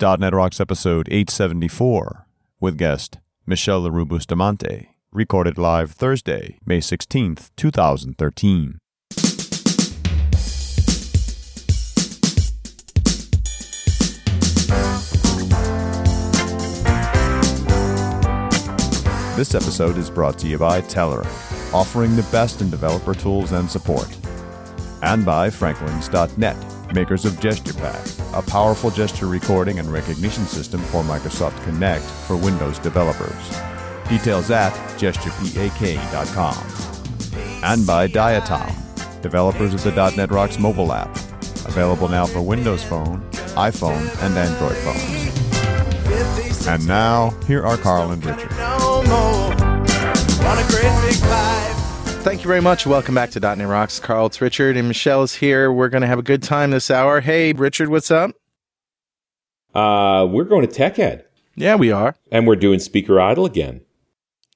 .NET Rocks episode 874 with guest Michele Leroux Bustamante, recorded live Thursday, May 16th, 2013. This episode is brought to you by Telerik, offering the best in developer tools and support, and by Franklins.net, makers of GesturePak, a powerful gesture recording and recognition system for Microsoft Kinect for Windows developers. Details at gesturepak.com. And by Diatom, developers of the .NET Rocks mobile app, available now for Windows Phone, iPhone, and Android phones. And now, here are Carl and Richard. Thank you very much. Welcome back to .NET Rocks. Carl, it's Richard, and Michele is here. We're going to have a good time this hour. Hey, Richard, what's up? Uh, we're going to TechEd, Yeah, we are. and we're doing Speaker Idol again.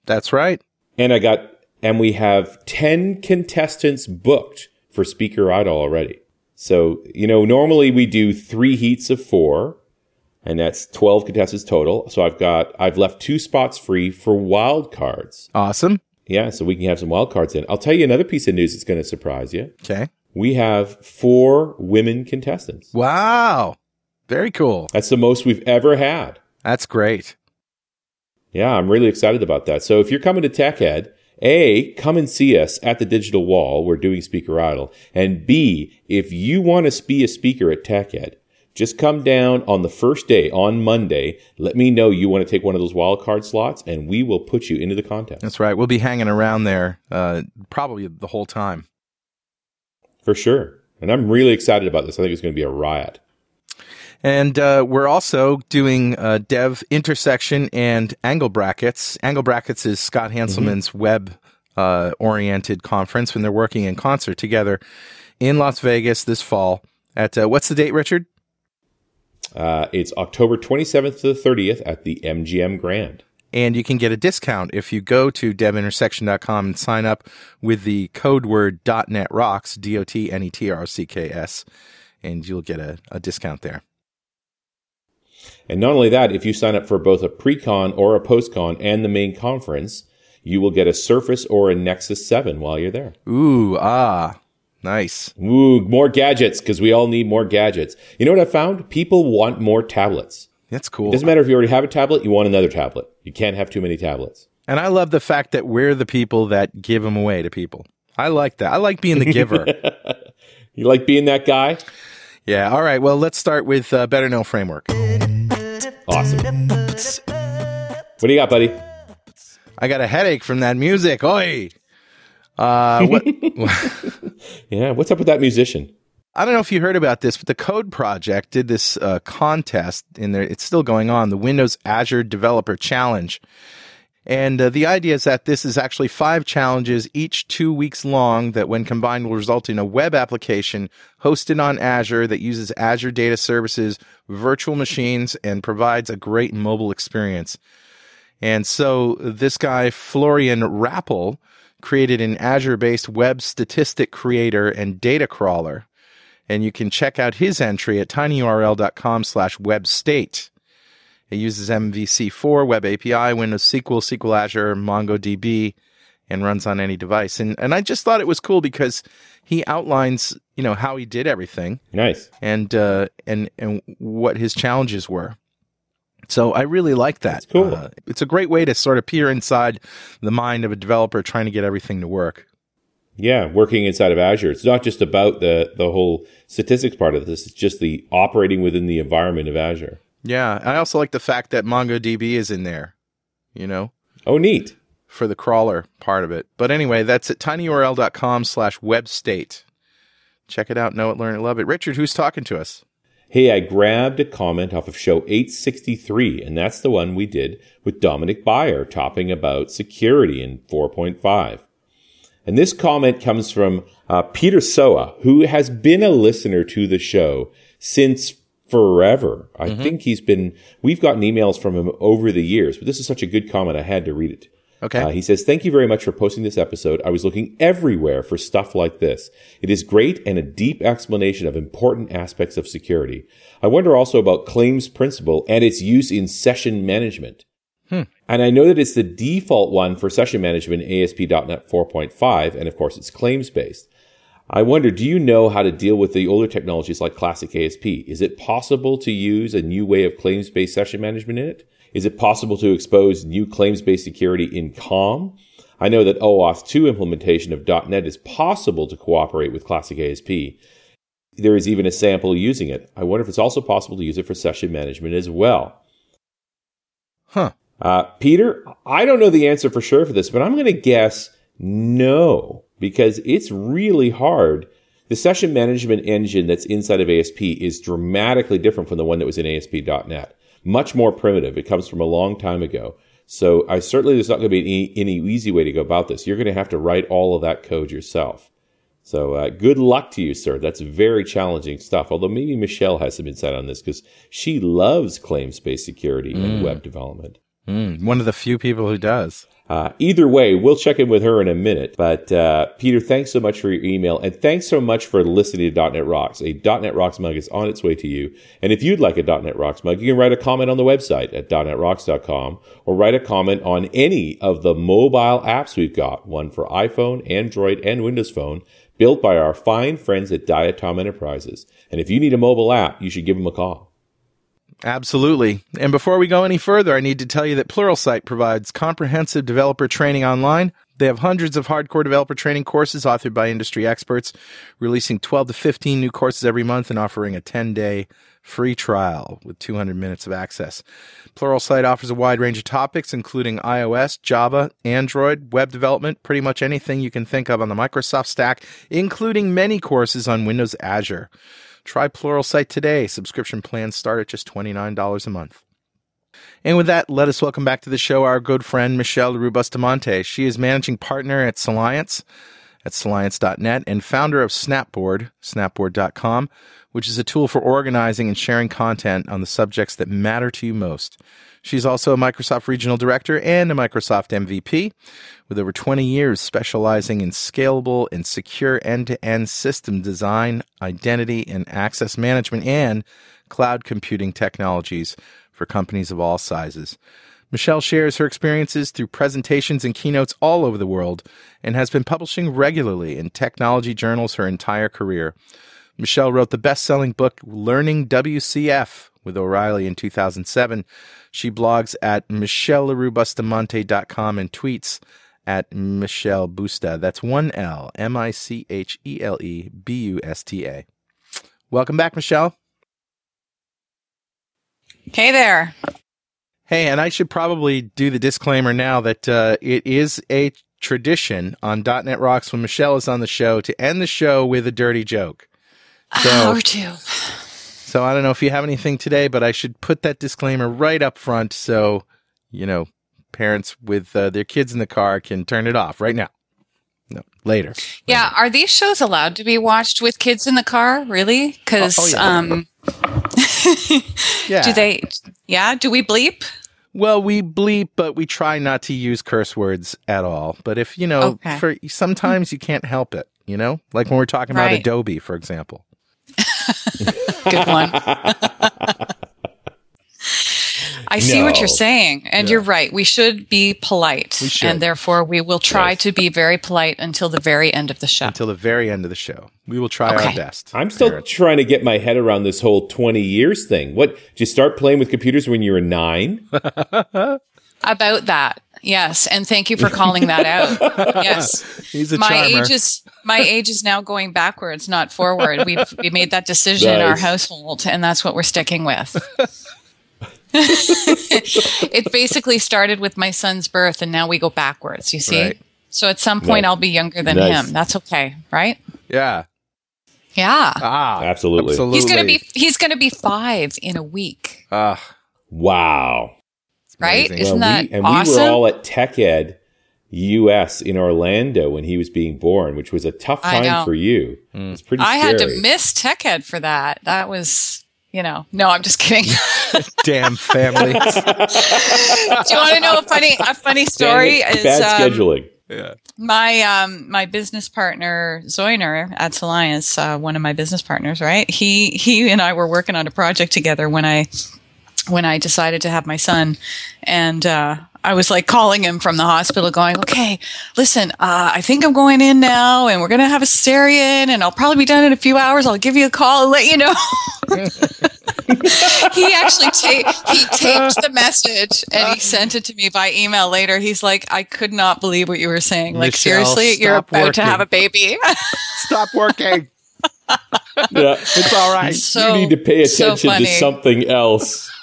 That's right. And I got, and we have ten contestants booked for Speaker Idol already. So you know, normally we do three heats of four, and that's twelve contestants total. So I've got, I've left two spots free for wild cards. Awesome. Yeah, so we can have some wild cards in. I'll tell you another piece of news that's going to surprise you. Okay. We have four women contestants. Wow. Very cool. That's the most we've ever had. That's great. Yeah, I'm really excited about that. So if you're coming to TechEd, A, come and see us at the digital wall. We're doing Speaker Idol. And B, if you want to be a speaker at TechEd, just come down on the first day, on Monday. Let me know you want to take one of those wildcard slots, and we will put you into the contest. That's right. We'll be hanging around there uh, probably the whole time. For sure. And I'm really excited about this. I think it's going to be a riot. And uh, we're also doing uh, dev intersection and angle brackets. Angle brackets is Scott Hanselman's web uh, oriented conference when they're working in concert together in Las Vegas this fall. At uh, what's the date, Richard? Uh, it's October 27th to the 30th at the MGM Grand. And you can get a discount if you go to devintersection.com and sign up with the code word .NET Rocks, D O T N E T R O C K S, and you'll get a, a discount there. And not only that, if you sign up for both a pre-con or a post-con and the main conference, you will get a Surface or a Nexus 7 while you're there. Ooh, ah, nice. Ooh, more gadgets because we all need more gadgets. You know what I found? People want more tablets. That's cool. It doesn't matter if you already have a tablet, you want another tablet. You can't have too many tablets. And I love the fact that we're the people that give them away to people. I like that. I like being the giver. You like being that guy? yeah. All right. Well, let's start with uh, Better Know Framework. Awesome. What do you got, buddy? I got a headache from that music. Oi. Uh, what? Yeah, what's up with that musician? I don't know if you heard about this, but the Code Project did this uh, contest in there. It's still going on, the Windows Azure Developer Challenge. And uh, the idea is that this is actually five challenges, each two weeks long, that when combined will result in a web application hosted on Azure that uses Azure Data Services, virtual machines, and provides a great mobile experience. And so this guy, Florian Rappel, created an Azure based web statistic creator and data crawler. And you can check out his entry at tinyurl.com slash webstate. It uses MVC4, Web API, Windows SQL, SQL Azure, MongoDB, and runs on any device. And and I just thought it was cool because he outlines, you know, how he did everything Nice. and uh, and and what his challenges were. So I really like that. That's cool. Uh, it's a great way to sort of peer inside the mind of a developer trying to get everything to work. Yeah, working inside of Azure. It's not just about the the whole statistics part of this. It's just the operating within the environment of Azure. Yeah, I also like the fact that MongoDB is in there. You know, Oh, neat. for the crawler part of it. But anyway, that's at tinyurl.com slash webstate. Check it out, know it, learn it, love it. Richard, who's talking to us? Hey, I grabbed a comment off of show 863, and that's the one we did with Dominick Baier talking about security in 4.5. And this comment comes from uh, Peter Soa, who has been a listener to the show since forever. I think he's been, we've gotten emails from him over the years, but this is such a good comment, I had to read it. Okay. Uh, he says, Thank you very much for posting this episode. I was looking everywhere for stuff like this. It is great and a deep explanation of important aspects of security. I wonder also about claims principal and its use in session management. Hmm. And I know that it's the default one for session management in ASP.NET 4.5, and of course it's claims based. I wonder, do you know how to deal with the older technologies like classic ASP? Is it possible to use a new way of claims based session management in it? Is it possible to expose new claims based security in COM? I know that OAuth 2 implementation of .NET is possible to cooperate with classic ASP. There is even a sample using it. I wonder if it's also possible to use it for session management as well. Huh. Uh, Peter, I don't know the answer for sure for this, but I'm going to guess no, because it's really hard. The session management engine that's inside of ASP is dramatically different from the one that was in ASP.NET. Much more primitive. It comes from a long time ago. So I certainly there's not going to be any, any easy way to go about this. You're going to have to write all of that code yourself. So uh, good luck to you, sir. That's very challenging stuff. Although maybe Michele has some insight on this because she loves claims-based security mm. and web development. Mm, one of the few people who does. Uh, either way, we'll check in with her in a minute. But uh, Peter, thanks so much for your email, and thanks so much for listening to .NET Rocks. A .NET Rocks mug is on its way to you. And if you'd like a .NET Rocks mug, you can write a comment on the website at .NETRocks.com, or write a comment on any of the mobile apps we've got. One for iPhone, Android, and Windows Phone, built by our fine friends at Diatom Enterprises. And if you need a mobile app, you should give them a call. Absolutely. And before we go any further, I need to tell you that Pluralsight provides comprehensive developer training online. They have hundreds of hardcore developer training courses authored by industry experts, releasing 12 to 15 new courses every month and offering a 10 day free trial with 200 minutes of access. Pluralsight offers a wide range of topics, including iOS, Java, Android, web development, pretty much anything you can think of on the Microsoft stack, including many courses on Windows Azure. Try Pluralsight today. Subscription plans start at just $29 a month. And with that, let us welcome back to the show our good friend Michele Leroux Bustamante. She is managing partner at Solliance at Solliance.net and founder of Snapboard, snapboard.com, which is a tool for organizing and sharing content on the subjects that matter to you most. She's also a Microsoft Regional Director and a Microsoft MVP with over 20 years specializing in scalable and secure end to end system design, identity, and access management, and cloud computing technologies for companies of all sizes. Michele shares her experiences through presentations and keynotes all over the world and has been publishing regularly in technology journals her entire career. Michele wrote the best selling book Learning WCF with O'Reilly in 2007. She blogs at michellerouxbustamante.com and tweets at Michele Busta. That's one L, M I C H E L E B U S T A. Welcome back, Michele. Hey there. Hey, and I should probably do the disclaimer now that uh, it is a tradition on .NET Rocks when Michele is on the show to end the show with a dirty joke. So, or two. So I don't know if you have anything today, but I should put that disclaimer right up front so, you know, parents with uh, their kids in the car can turn it off right now. No, later. Yeah, later. are these shows allowed to be watched with kids in the car? Really? Because, oh, oh, yeah. um, yeah. Do they? Yeah. Do we bleep? Well, we bleep, but we try not to use curse words at all. But if you know, okay. for sometimes you can't help it. You know, like when we're talking right. about Adobe, for example. Good one. I see no. what you're saying. And yeah. you're right. We should be polite. We should. And therefore, we will try yes. to be very polite until the very end of the show. Until the very end of the show. We will try okay. our best. I'm still parents. trying to get my head around this whole 20 years thing. What, did you start playing with computers when you were nine? About that. Yes, and thank you for calling that out. Yes, he's a my charmer. age is my age is now going backwards, not forward. We've we made that decision nice. in our household, and that's what we're sticking with. it basically started with my son's birth, and now we go backwards. You see, right. so at some point nice. I'll be younger than nice. him. That's okay, right? Yeah. Yeah. Ah, absolutely. absolutely. He's gonna be he's gonna be five in a week. Ah. Wow right? Amazing. Isn't well, that we, and awesome? we were all at Tech Ed US in Orlando when he was being born, which was a tough time for you. Mm. It's pretty. I scary. had to miss Tech Ed for that. That was you know, no, I'm just kidding. Damn family. Do you want to know a funny a funny story? Bad, is, bad um, scheduling. Yeah. My um my business partner Zoiner at Solliance, uh, one of my business partners, right? He he and I were working on a project together when I when I decided to have my son, and uh, I was like calling him from the hospital, going, "Okay, listen, uh, I think I'm going in now, and we're gonna have a cesarean, and I'll probably be done in a few hours. I'll give you a call and let you know." he actually ta- he taped the message and he sent it to me by email later. He's like, "I could not believe what you were saying. Like, Michele, seriously, you're about working. to have a baby. stop working." yeah, it's all right. So, you need to pay attention so to something else.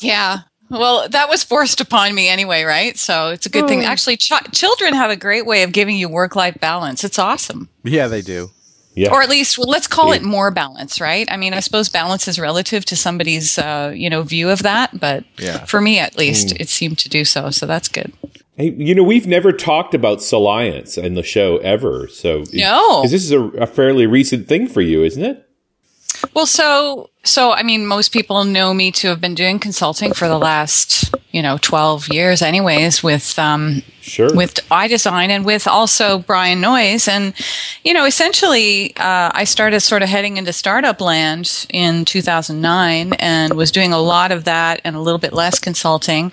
Yeah. Well, that was forced upon me anyway, right? So it's a good oh. thing. Actually, ch- children have a great way of giving you work life balance. It's awesome. Yeah, they do. Yeah. Or at least, well, let's call yeah. it more balance, right? I mean, I suppose balance is relative to somebody's, uh, you know, view of that, but yeah. for me, at least, mm. it seemed to do so. So that's good. Hey, you know, we've never talked about Solliance in the show ever. So, no, because this is a, a fairly recent thing for you, isn't it? Well, so so I mean, most people know me to have been doing consulting for the last you know twelve years, anyways, with um, sure with iDesign and with also Brian Noyes, and you know, essentially, uh, I started sort of heading into startup land in 2009 and was doing a lot of that and a little bit less consulting,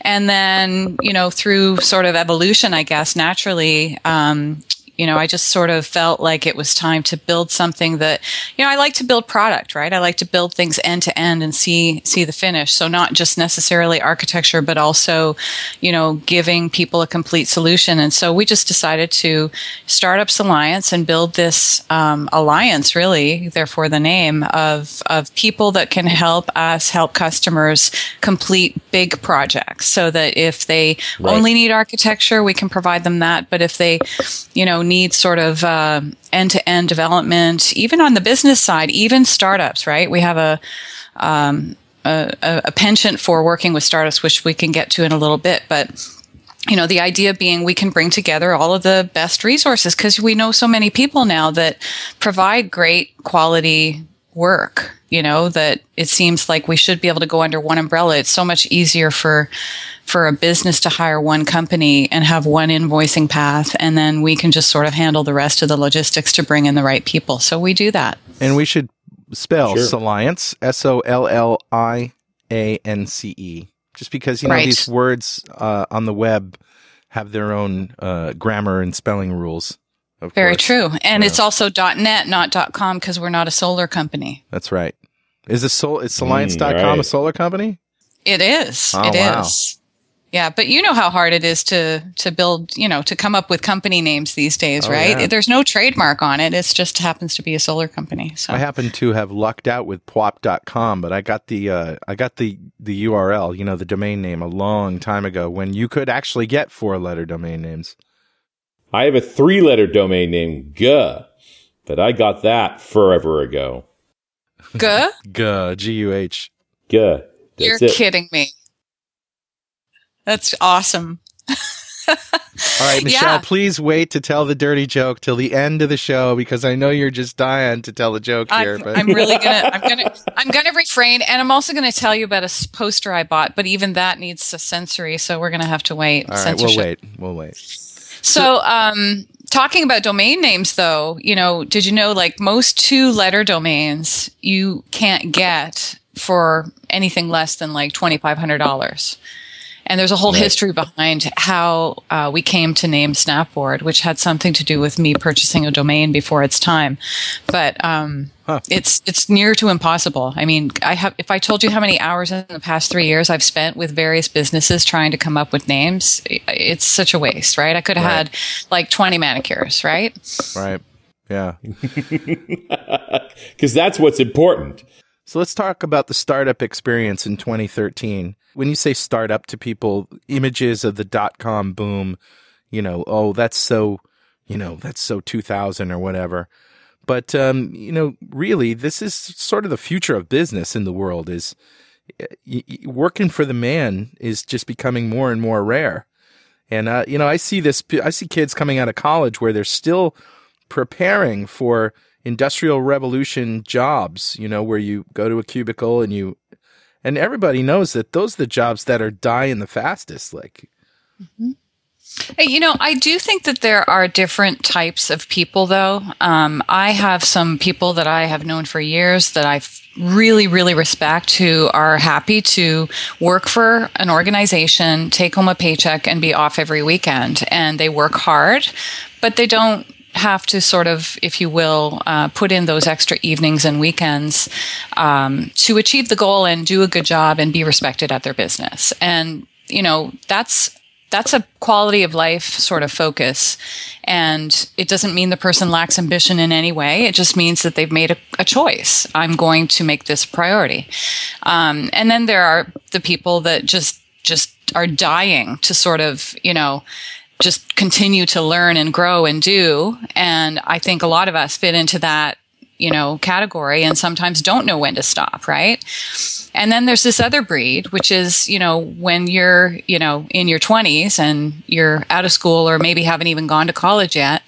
and then you know, through sort of evolution, I guess naturally. Um, you know, I just sort of felt like it was time to build something that, you know, I like to build product, right? I like to build things end to end and see see the finish. So not just necessarily architecture, but also, you know, giving people a complete solution. And so we just decided to start Solliance and build this um, alliance, really, therefore the name of of people that can help us help customers complete big projects. So that if they right. only need architecture, we can provide them that. But if they, you know, need sort of end to end development, even on the business side, even startups, right? We have a, um, a, a penchant for working with startups, which we can get to in a little bit, but you know, the idea being we can bring together all of the best resources because we know so many people now that provide great quality work, you know, that it seems like we should be able to go under one umbrella. It's so much easier for for a business to hire one company and have one invoicing path, and then we can just sort of handle the rest of the logistics to bring in the right people. So we do that. And we should spell sure. Solliance, S O L L I A N C E, just because, you know, right. these words uh, on the web have their own uh, grammar and spelling rules. Very course. true. And yeah. it's also .net, not .com, because we're not a solar company. That's right. Is this sol- is Solliance.com mm, right. a solar company? It is. Oh, it wow. is. Yeah, but you know how hard it is to to build, you know, to come up with company names these days, oh, right? Yeah. There's no trademark on it. It just happens to be a solar company. So I happen to have lucked out with pwop.com, but I got the uh, I got the the URL, you know, the domain name a long time ago when you could actually get four letter domain names. I have a three letter domain name, Guh, but I got that forever ago. Guh? Guh, G U H. Guh. You're it. kidding me. That's awesome. All right, Michele, yeah. please wait to tell the dirty joke till the end of the show because I know you're just dying to tell the joke here. I'm, but I'm really gonna, I'm gonna, I'm gonna refrain, and I'm also gonna tell you about a poster I bought, but even that needs a sensory, so we're gonna have to wait. All right, we'll wait. We'll wait. So, um, talking about domain names, though, you know, did you know like most two-letter domains you can't get for anything less than like twenty five hundred dollars. And there's a whole right. history behind how uh, we came to name Snapboard, which had something to do with me purchasing a domain before its time. But um, huh. it's it's near to impossible. I mean, I have if I told you how many hours in the past three years I've spent with various businesses trying to come up with names, it's such a waste, right? I could have right. had like 20 manicures, right? Right. Yeah. Because that's what's important. So let's talk about the startup experience in 2013. When you say startup to people, images of the dot com boom, you know, oh, that's so, you know, that's so 2000 or whatever. But, um, you know, really, this is sort of the future of business in the world is working for the man is just becoming more and more rare. And, uh, you know, I see this, I see kids coming out of college where they're still preparing for industrial revolution jobs, you know, where you go to a cubicle and you, and everybody knows that those are the jobs that are dying the fastest. Like, mm-hmm. You know, I do think that there are different types of people, though. Um, I have some people that I have known for years that I really, really respect who are happy to work for an organization, take home a paycheck, and be off every weekend. And they work hard, but they don't have to sort of, if you will, uh, put in those extra evenings and weekends um, to achieve the goal and do a good job and be respected at their business. And you know that's that's a quality of life sort of focus. And it doesn't mean the person lacks ambition in any way. It just means that they've made a, a choice. I'm going to make this priority. Um, and then there are the people that just, just are dying to sort of, you know, just continue to learn and grow and do. And I think a lot of us fit into that you know, category and sometimes don't know when to stop, right? And then there's this other breed, which is, you know, when you're, you know, in your 20s and you're out of school or maybe haven't even gone to college yet.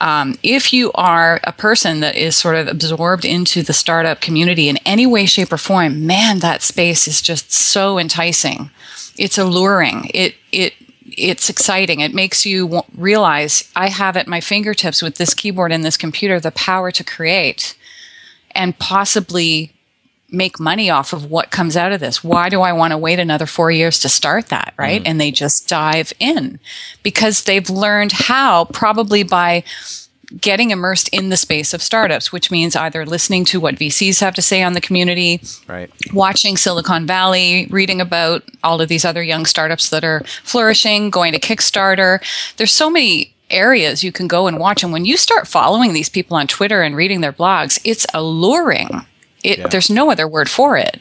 Um, if you are a person that is sort of absorbed into the startup community in any way, shape, or form, man, that space is just so enticing. It's alluring. It it it's exciting. It makes you realize I have at my fingertips with this keyboard and this computer the power to create and possibly make money off of what comes out of this. Why do I want to wait another four years to start that? Right. Mm. And they just dive in because they've learned how probably by getting immersed in the space of startups, which means either listening to what VCs have to say on the community, right. watching Silicon Valley, reading about all of these other young startups that are flourishing, going to Kickstarter. There's so many areas you can go and watch. And when you start following these people on Twitter and reading their blogs, it's alluring. It, yeah. There's no other word for it.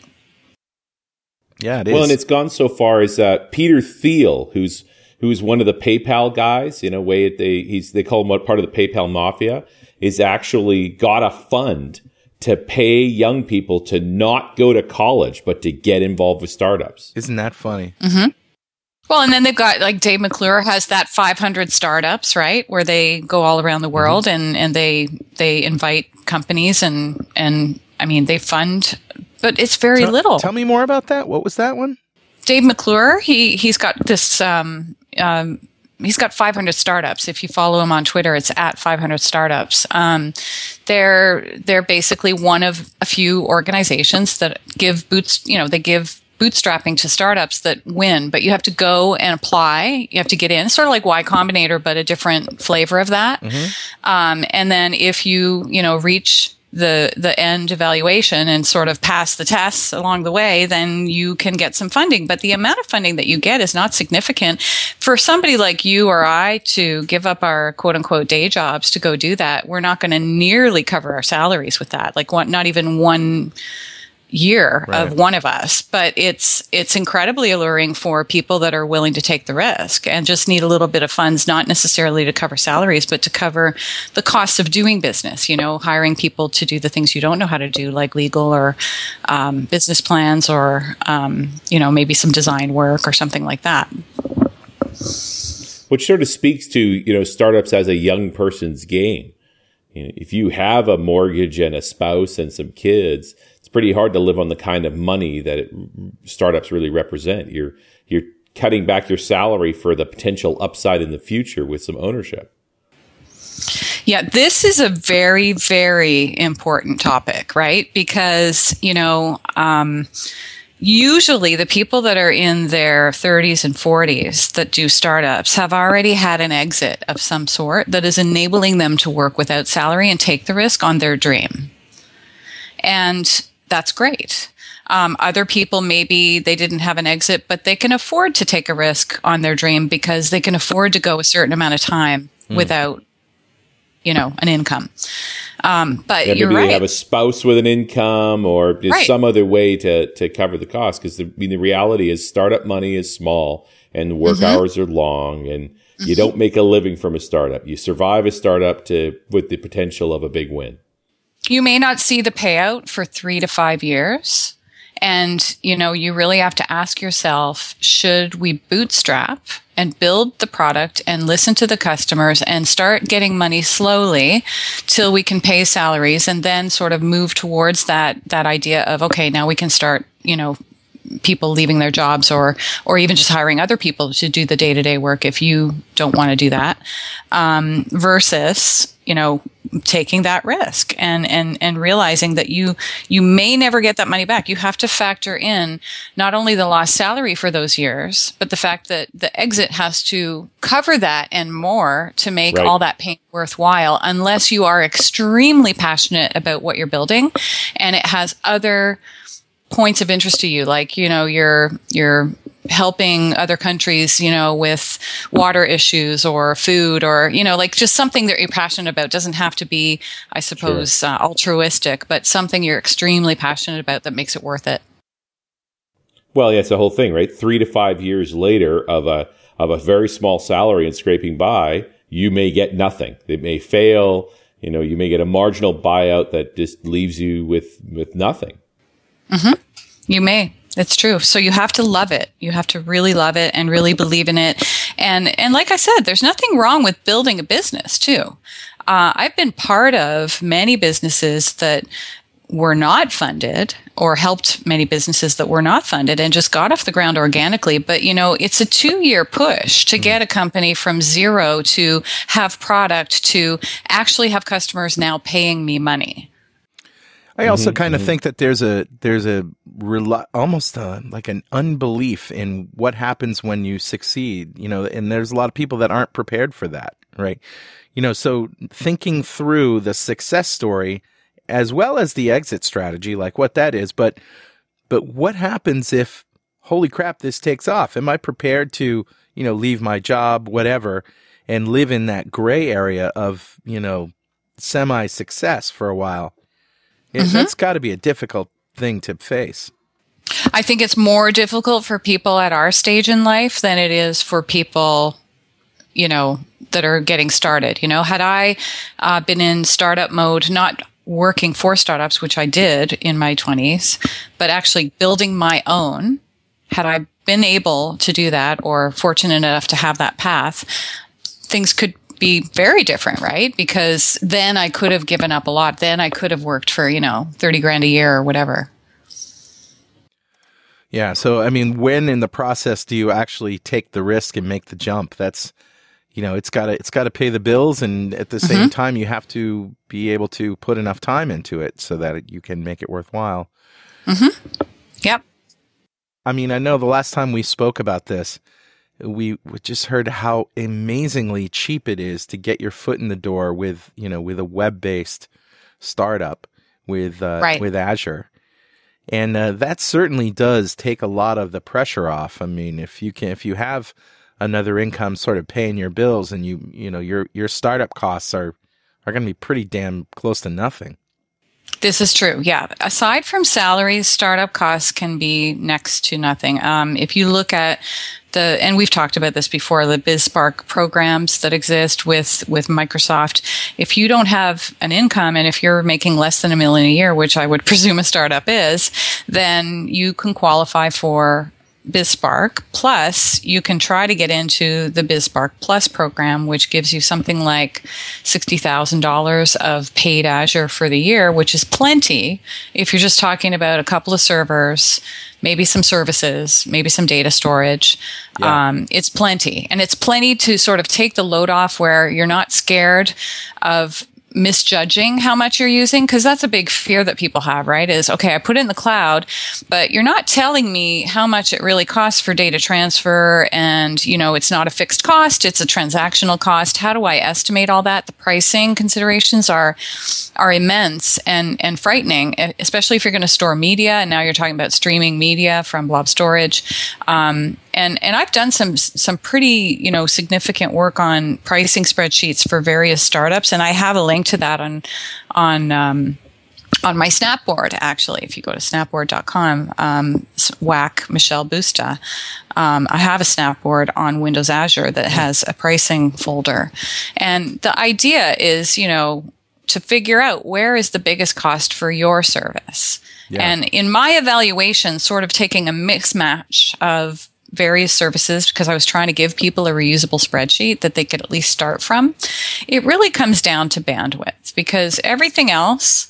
Yeah, it is. Well, and it's gone so far as uh, Peter Thiel, who's who's one of the PayPal guys, in a way they he's they call him what part of the PayPal mafia, is actually got a fund to pay young people to not go to college but to get involved with startups. Isn't that funny? Mm-hmm. Well, and then they've got like Dave McClure has that 500 startups, right, where they go all around the world mm-hmm. and and they they invite companies and and I mean they fund, but it's very tell, little. Tell me more about that. What was that one? Dave McClure, he he's got this um, um, he's got 500 startups. If you follow him on Twitter, it's at 500 startups. Um, they're they're basically one of a few organizations that give boots. You know, they give bootstrapping to startups that win, but you have to go and apply. You have to get in, sort of like Y Combinator, but a different flavor of that. Mm-hmm. Um, and then if you you know reach the the end evaluation and sort of pass the tests along the way, then you can get some funding. But the amount of funding that you get is not significant for somebody like you or I to give up our quote unquote day jobs to go do that. We're not going to nearly cover our salaries with that. Like what? Not even one year right. of one of us but it's it's incredibly alluring for people that are willing to take the risk and just need a little bit of funds not necessarily to cover salaries but to cover the costs of doing business you know hiring people to do the things you don't know how to do like legal or um, business plans or um, you know maybe some design work or something like that which sort of speaks to you know startups as a young person's game you know, if you have a mortgage and a spouse and some kids it's pretty hard to live on the kind of money that it, startups really represent. You're you're cutting back your salary for the potential upside in the future with some ownership. Yeah, this is a very, very important topic, right? Because, you know, um, usually the people that are in their 30s and 40s that do startups have already had an exit of some sort that is enabling them to work without salary and take the risk on their dream. And that's great. Um, other people maybe they didn't have an exit, but they can afford to take a risk on their dream because they can afford to go a certain amount of time mm. without, you know, an income. Um, but yeah, maybe right. they have a spouse with an income or right. some other way to to cover the cost. Because I mean, the reality is, startup money is small and work mm-hmm. hours are long, and mm-hmm. you don't make a living from a startup. You survive a startup to with the potential of a big win. You may not see the payout for three to five years. And, you know, you really have to ask yourself, should we bootstrap and build the product and listen to the customers and start getting money slowly till we can pay salaries and then sort of move towards that, that idea of, okay, now we can start, you know, people leaving their jobs or or even just hiring other people to do the day-to-day work if you don't want to do that um, versus you know taking that risk and and and realizing that you you may never get that money back you have to factor in not only the lost salary for those years but the fact that the exit has to cover that and more to make right. all that pain worthwhile unless you are extremely passionate about what you're building and it has other points of interest to you like you know you're you're helping other countries you know with water issues or food or you know like just something that you're passionate about. Doesn't have to be i suppose sure. uh, altruistic but something you're extremely passionate about that makes it worth it. Well yeah it's the whole thing right? 3 to 5 years later of a of a very small salary and scraping by you may get nothing. It may fail. You know you may get a marginal buyout that just leaves you with with nothing Mm-hmm. You may. It's true. So you have to love it. You have to really love it and really believe in it. And and like I said, there's nothing wrong with building a business too. Uh, I've been part of many businesses that were not funded or helped many businesses that were not funded and just got off the ground organically. But you know, it's a two year push to get a company from zero to have product to actually have customers now paying me money. I also mm-hmm, kind of mm-hmm. think that there's a there's a almost a, like an unbelief in what happens when you succeed, you know, and there's a lot of people that aren't prepared for that, right? You know, so thinking through the success story as well as the exit strategy, like what that is, but but what happens if holy crap this takes off? Am I prepared to, you know, leave my job, whatever, and live in that gray area of, you know, semi success for a while? It, mm-hmm. That's got to be a difficult thing to face. I think it's more difficult for people at our stage in life than it is for people, you know, that are getting started. You know, had I uh, been in startup mode, not working for startups, which I did in my 20s, but actually building my own, had I been able to do that or fortunate enough to have that path, things could be very different, right? Because then I could have given up a lot. Then I could have worked for, you know, 30 grand a year or whatever. Yeah. So, I mean, when in the process do you actually take the risk and make the jump? That's, you know, it's got to, it's got to pay the bills. And at the same mm-hmm. time, you have to be able to put enough time into it so that you can make it worthwhile. Mm-hmm. Yep. I mean, I know the last time we spoke about this, we just heard how amazingly cheap it is to get your foot in the door with you know with a web based startup with uh, right. with Azure, and uh, that certainly does take a lot of the pressure off. I mean, if you can if you have another income sort of paying your bills, and you you know your your startup costs are are going to be pretty damn close to nothing. This is true. Yeah. Aside from salaries, startup costs can be next to nothing. Um, if you look at the, and we've talked about this before, the BizSpark programs that exist with, with Microsoft. If you don't have an income and if you're making less than a million a year, which I would presume a startup is, then you can qualify for BizSpark. Plus, you can try to get into the BizSpark Plus program, which gives you something like $60,000 of paid Azure for the year, which is plenty if you're just talking about a couple of servers, maybe some services, maybe some data storage. Yeah. Um, it's plenty. And it's plenty to sort of take the load off where you're not scared of misjudging how much you're using because that's a big fear that people have right? Is okay i put it in the cloud but you're not telling me how much it really costs for data transfer and you know it's not a fixed cost it's a transactional cost. How do i estimate all that? The pricing considerations are are immense and and frightening especially if you're going to store media and now you're talking about streaming media from blob storage. Um, and and I've done some some pretty you know significant work on pricing spreadsheets for various startups, and I have a link to that on on. Um, on my Snapboard, actually, if you go to snapboard.com, um, whack Michele Busta, um, I have a Snapboard on Windows Azure that has a pricing folder. And the idea is, you know, to figure out where is the biggest cost for your service. Yeah. And in my evaluation, sort of taking a mix match of various services because I was trying to give people a reusable spreadsheet that they could at least start from. It really comes down to bandwidth because everything else,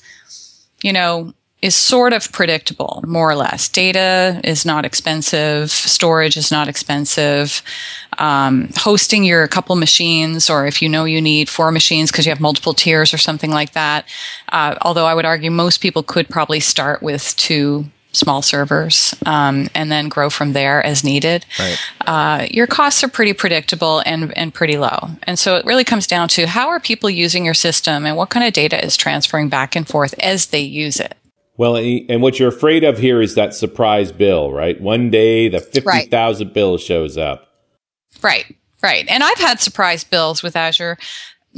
you know, is sort of predictable, more or less. Data is not expensive. Storage is not expensive. Um, hosting your couple machines, or if you know you need four machines because you have multiple tiers or something like that. Uh, although I would argue most people could probably start with two small servers um, and then grow from there as needed. Right. Uh, your costs are pretty predictable and, and pretty low. And so it really comes down to how are people using your system and what kind of data is transferring back and forth as they use it. Well, and what you're afraid of here is that surprise bill, right? One day the 50,000 right. bill shows up. Right, right. And I've had surprise bills with Azure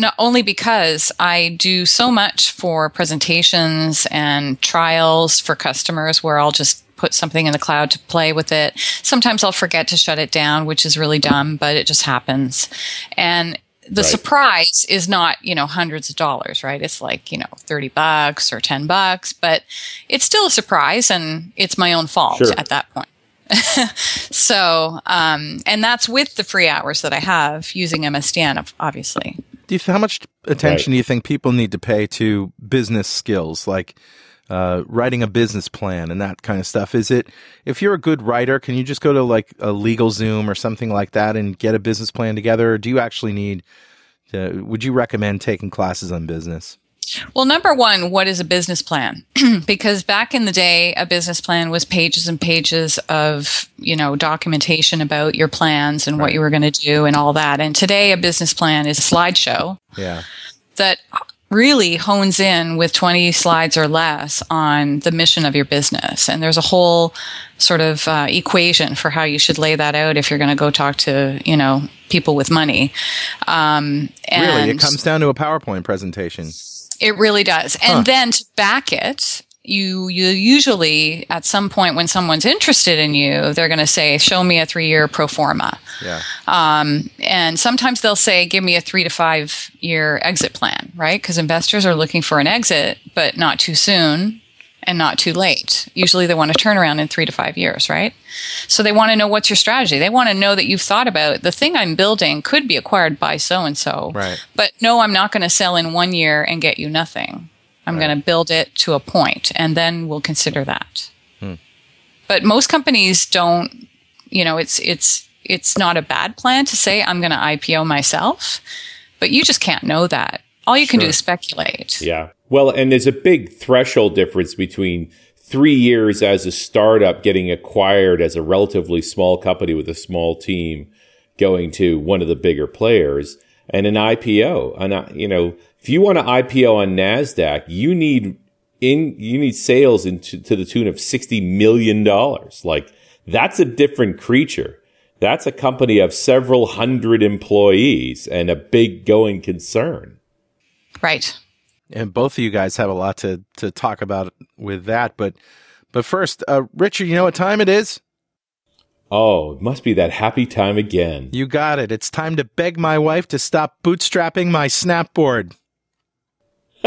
not only because I do so much for presentations and trials for customers where I'll just put something in the cloud to play with it. Sometimes I'll forget to shut it down, which is really dumb, but it just happens. And the right. surprise is not, you know, hundreds of dollars, right? It's like, you know, 30 bucks or 10 bucks, but it's still a surprise and it's my own fault sure. at that point. so, um, and that's with the free hours that I have using MSDN, obviously. Do you, how much attention right. do you think people need to pay to business skills like uh, writing a business plan and that kind of stuff? Is it if you're a good writer, can you just go to like a LegalZoom or something like that and get a business plan together, or do you actually need? To, would you recommend taking classes on business? Well, number one, what is a business plan? because back in the day, a business plan was pages and pages of, you know, documentation about your plans and right. what you were going to do and all that. And today, a business plan is a slideshow. Yeah. That really hones in with 20 slides or less on the mission of your business. And there's a whole sort of uh, equation for how you should lay that out if you're going to go talk to, you know, people with money. Um, really? It comes down to a PowerPoint presentation. It really does. And huh. then to back it, you you usually at some point when someone's interested in you, they're going to say, "Show me a three year pro forma." Yeah. Um, and sometimes they'll say, "Give me a three to five year exit plan," right? Because investors are looking for an exit, but not too soon and not too late. Usually they want to turn around in three to five years, right? So they want to know what's your strategy. They want to know that you've thought about the thing I'm building could be acquired by so and so. Right. But no, I'm not going to sell in one year and get you nothing. I'm right. going to build it to a point and then we'll consider that. Hmm. But most companies don't, you know, it's, it's, it's not a bad plan to say I'm going to IPO myself, but you just can't know that. All you can sure. do is speculate. Yeah. Well, and there's a big threshold difference between three years as a startup getting acquired as a relatively small company with a small team going to one of the bigger players and an IPO. And, you know, if you want to IPO on NASDAQ, you need in, you need sales into, to the tune of $60 million. Like that's a different creature. That's a company of several hundred employees and a big going concern. Right and both of you guys have a lot to to talk about with that. But but first, uh, Richard, you know what time it is? Oh, it must be that happy time again. You got it. It's time to beg my wife to stop bootstrapping my snapboard.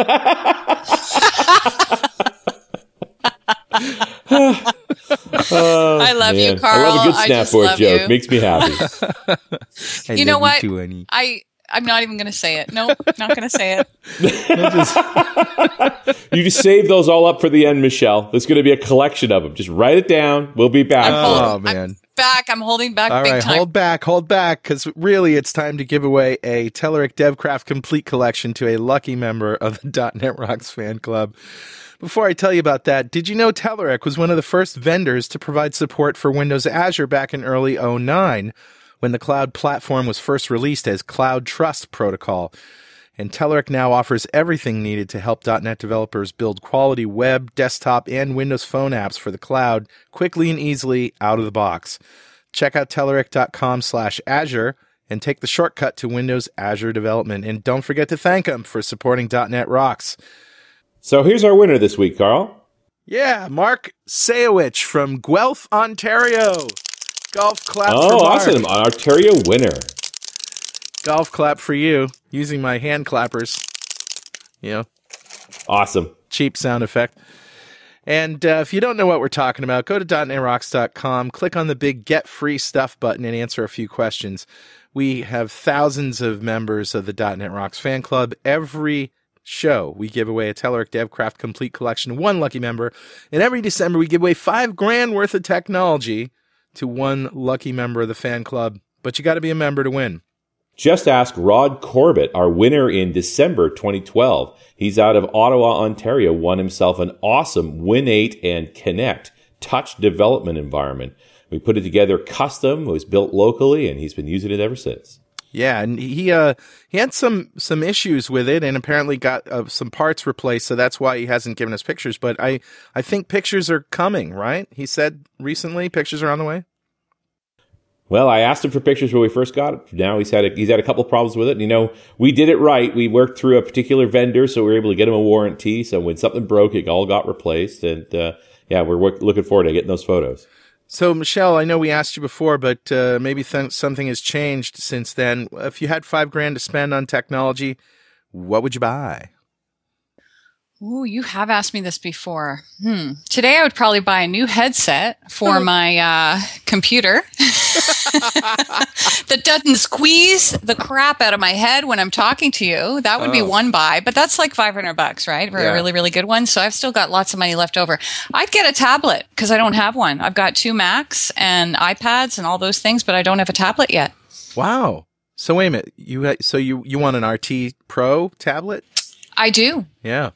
I love man. you, Carl. I love a good snapboard joke. You. Makes me happy. you know what? I I'm not even going to say it. Nope, not going to say it. you just save those all up for the end, Michele. There's going to be a collection of them. Just write it down. We'll be back. oh man. I'm back. I'm holding back. All right, time. hold back, hold back, because really, it's time to give away a Telerik DevCraft Complete Collection to a lucky member of the .NET Rocks fan club. Before I tell you about that, did you know Telerik was one of the first vendors to provide support for Windows Azure back in early 09? When the cloud platform was first released as Cloud Trust Protocol. And Telerik now offers everything needed to help .NET developers build quality web, desktop, and Windows Phone apps for the cloud quickly and easily out of the box. Check out Telerik.com slash Azure and take the shortcut to Windows Azure development. And don't forget to thank them for supporting .NET Rocks. So here's our winner this week, Carl. Yeah, Mark Sayowich from Guelph, Ontario. Golf clap. Oh, awesome! Ontario winner. Golf clap for you using my hand clappers. You know, Awesome. Cheap sound effect. And uh, if you don't know what we're talking about, go to .netrocks.com, click on the big Get Free Stuff button, and answer a few questions. We have thousands of members of the .NET Rocks fan club. Every show, we give away a Telerik DevCraft Complete Collection one lucky member. And every December, we give away five grand worth of technology to one lucky member of the fan club. But you got to be a member to win. Just ask Rod Corbett, our winner in December 2012. He's out of Ottawa, Ontario, won himself an awesome Win8 and Kinect touch development environment. We put it together custom, it was built locally, and he's been using it ever since. Yeah, and he uh he had some some issues with it, and apparently got uh, some parts replaced, so that's why he hasn't given us pictures. But I I think pictures are coming, right? He said recently pictures are on the way. Well, I asked him for pictures when we first got it. Now he's had a, he's had a couple of problems with it. And, you know, we did it right. We worked through a particular vendor, so we were able to get him a warranty. So when something broke, it all got replaced. And uh, yeah, we're work- looking forward to getting those photos. So, Michele, I know we asked you before, but uh, maybe th- something has changed since then. If you had five grand to spend on technology, what would you buy? Ooh, you have asked me this before. Hmm. Today I would probably buy a new headset for my uh, computer that doesn't squeeze the crap out of my head when I'm talking to you. That would oh. be one buy, but that's like 500 bucks, right? For yeah. a really, really good one. So I've still got lots of money left over. I'd get a tablet because I don't have one. I've got two Macs and iPads and all those things, but I don't have a tablet yet. Wow. So wait a minute. You so you you want an RT Pro tablet? I do. Yeah.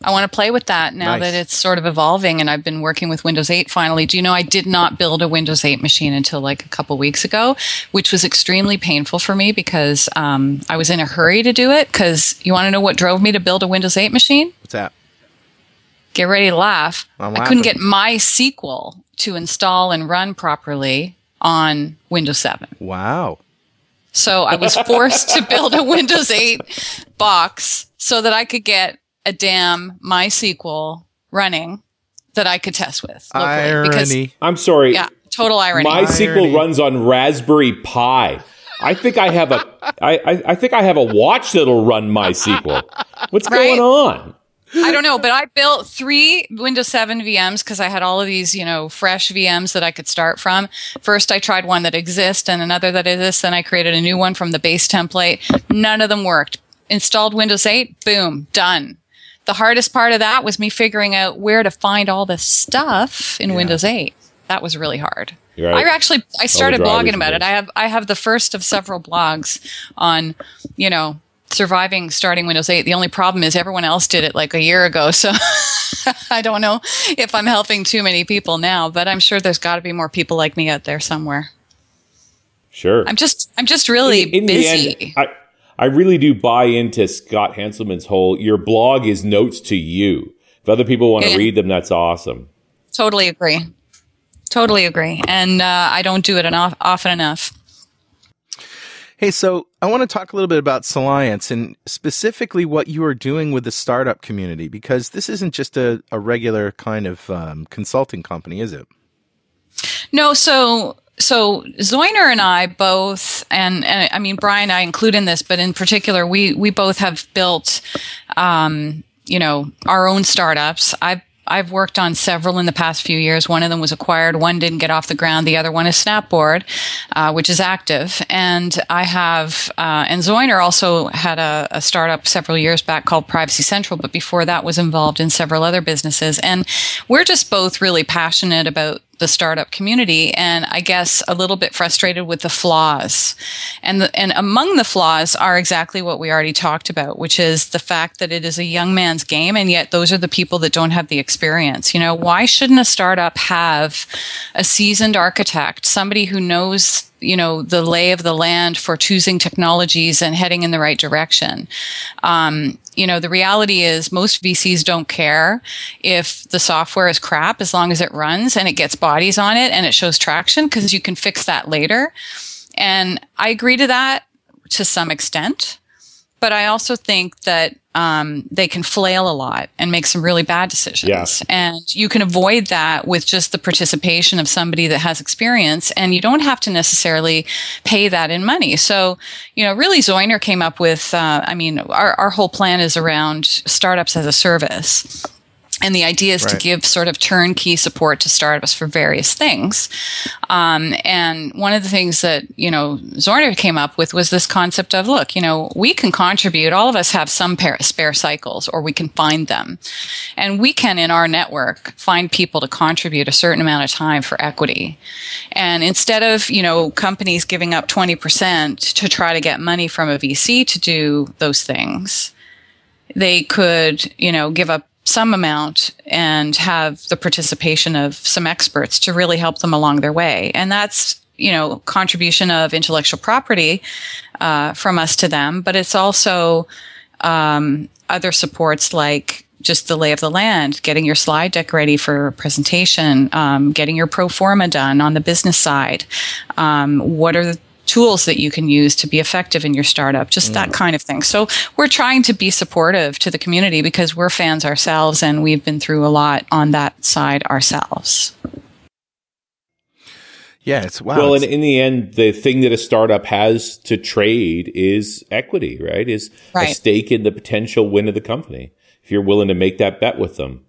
I want to play with that now nice. that it's sort of evolving and I've been working with Windows 8 finally. Do you know I did not build a Windows 8 machine until like a couple weeks ago, which was extremely painful for me because um, I was in a hurry to do it. Because you want to know what drove me to build a Windows 8 machine? What's that? Get ready to laugh. I couldn't get MySQL to install and run properly on Windows 7. Wow. So I was forced to build a Windows 8 box so that I could get a damn MySQL running that I could test with. Locally irony. Because, I'm sorry. Yeah, total irony. MySQL irony. runs on Raspberry Pi. I think I have a. I, I, I think I have a watch that'll run MySQL. What's right? going on? I don't know, but I built three Windows 7 VMs because I had all of these, you know, fresh VMs that I could start from. First, I tried one that exists and another that exists. Then I created a new one from the base template. None of them worked. Installed Windows 8, boom, done the hardest part of that was me figuring out where to find all this stuff in yeah. Windows 8. That was really hard. Right. I actually I started blogging about it. I have I have the first of several blogs on, you know, surviving starting Windows 8. The only problem is everyone else did it like a year ago. So I don't know if I'm helping too many people now, but I'm sure there's got to be more people like me out there somewhere. Sure. I'm just I'm just really in, in busy. End, I, I really do buy into Scott Hanselman's whole your blog is notes to you. If other people want to yeah. read them, that's awesome. Totally agree. Totally agree. And uh, I don't do it enough, often enough. Hey, so I want to talk a little bit about Solliance and specifically what you are doing with the startup community because this isn't just a, a regular kind of um, consulting company, is it? No, so so Zoiner and I both, and, and, I mean Brian, I include in this, but in particular, we we both have built, um, you know, our own startups. I've I've worked on several in the past few years. One of them was acquired. One didn't get off the ground. The other one is Snapboard, uh, which is active. And I have, uh, and Zoiner also had a, a, startup several years back called Privacy Central, but before that was involved in several other businesses. And we're just both really passionate about the startup community and I guess a little bit frustrated with the flaws. And the, and among the flaws are exactly what we already talked about, which is the fact that it is a young man's game and yet those are the people that don't have the experience. You know, why shouldn't a startup have a seasoned architect, somebody who knows you know the lay of the land for choosing technologies and heading in the right direction um, you know, the reality is most VCs don't care if the software is crap as long as it runs and it gets bodies on it and it shows traction because you can fix that later. And I agree to that to some extent. But I also think that um, they can flail a lot and make some really bad decisions. Yeah. And you can avoid that with just the participation of somebody that has experience, and you don't have to necessarily pay that in money. So, you know, really, Zoiner came up with. Uh, I mean, our our whole plan is around startups as a service. And the idea is right. to give sort of turnkey support to startups for various things. Um, and one of the things that, you know, Zoiner came up with was this concept of, look, you know, we can contribute. All of us have some spare cycles or we can find them. And we can, in our network, find people to contribute a certain amount of time for equity. And instead of, you know, companies giving up 20% to try to get money from a VC to do those things, they could, you know, give up some amount and have the participation of some experts to really help them along their way. And that's, you know, contribution of intellectual property uh, from us to them, but it's also um, other supports like just the lay of the land, getting your slide deck ready for presentation, um, getting your pro forma done on the business side. Um, what are the tools that you can use to be effective in your startup, just mm. that kind of thing. So we're trying to be supportive to the community because we're fans ourselves and we've been through a lot on that side ourselves. Yeah, it's wow. Well, and in the end, the thing that a startup has to trade is equity, right? Is right. a stake in the potential win of the company. If you're willing to make that bet with them.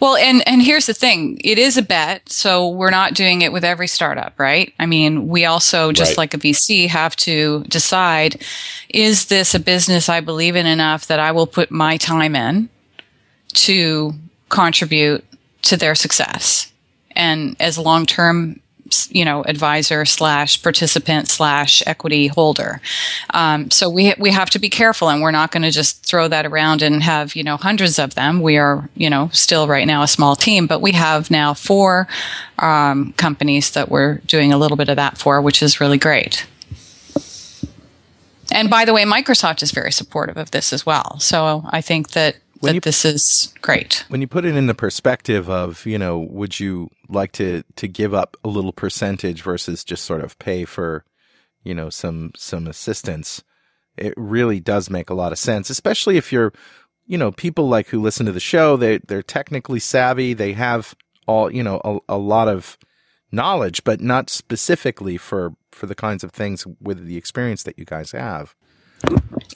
Well, and and here's the thing: it is a bet, so we're not doing it with every startup, right? I mean, we also, just right. like a VC, have to decide: is this a business I believe in enough that I will put my time in to contribute to their success? And as long term you know advisor slash participant slash equity holder. Um, so we we have to be careful, and we're not going to just throw that around and have you know hundreds of them. We are you know still right now a small team, but we have now four um, companies that we're doing a little bit of that for, which is really great. And by the way, Microsoft is very supportive of this as well. So I think that that you, this is great. When you put it in the perspective of, you know, would you like to to give up a little percentage versus just sort of pay for, you know, some some assistance? It really does make a lot of sense, especially if you're, you know, people like who listen to the show, they they're technically savvy, they have all, you know, a, a lot of knowledge, but not specifically for for the kinds of things with the experience that you guys have.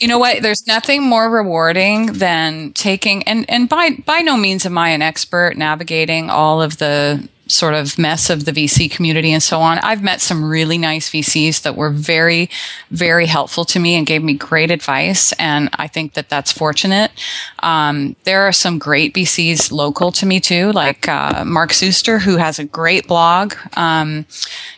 You know what? There's nothing more rewarding than taking and and by by no means am I an expert navigating all of the sort of mess of the VC community and so on. I've met some really nice VCs that were very, very helpful to me and gave me great advice. And I think that that's fortunate. Um, there are some great VCs local to me too, like uh, Mark Suster, who has a great blog. Um,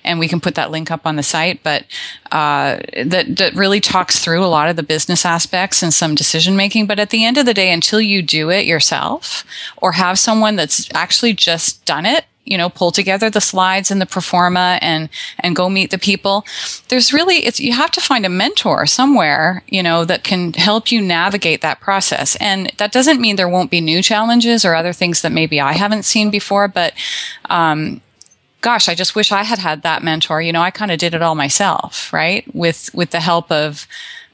and we can put that link up on the site, but uh, that, that really talks through a lot of the business aspects and some decision making. But at the end of the day, until you do it yourself or have someone that's actually just done it, you know, pull together the slides and the pro forma and, and go meet the people. There's really, it's, you have to find a mentor somewhere, you know, that can help you navigate that process. And that doesn't mean there won't be new challenges or other things that maybe I haven't seen before, but, um, gosh, I just wish I had had that mentor. You know, I kind of did it all myself, right? With, with the help of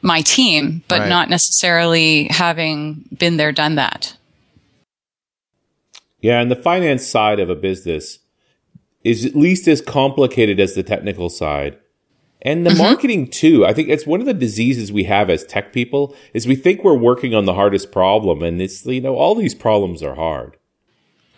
my team, but right. not necessarily having been there, done that. Yeah, and the finance side of a business is at least as complicated as the technical side. And the mm-hmm. marketing too. I think it's one of the diseases we have as tech people is we think we're working on the hardest problem and it's you know all these problems are hard.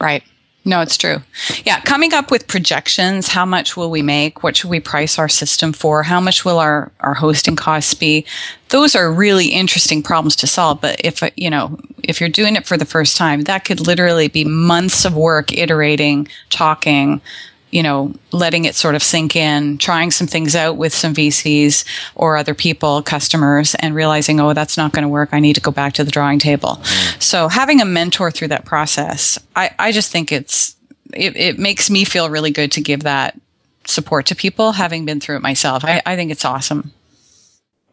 Right. No, it's true. Yeah, coming up with projections, how much will we make? What should we price our system for? How much will our, our hosting costs be? Those are really interesting problems to solve. But if, uh, you know, if you're doing it for the first time, that could literally be months of work iterating, talking, you know, letting it sort of sink in, trying some things out with some VCs or other people, customers, and realizing, oh, that's not going to work. I need to go back to the drawing table. Mm. So having a mentor through that process, I, I just think it's, it, it, makes me feel really good to give that support to people, having been through it myself. I, I think it's awesome.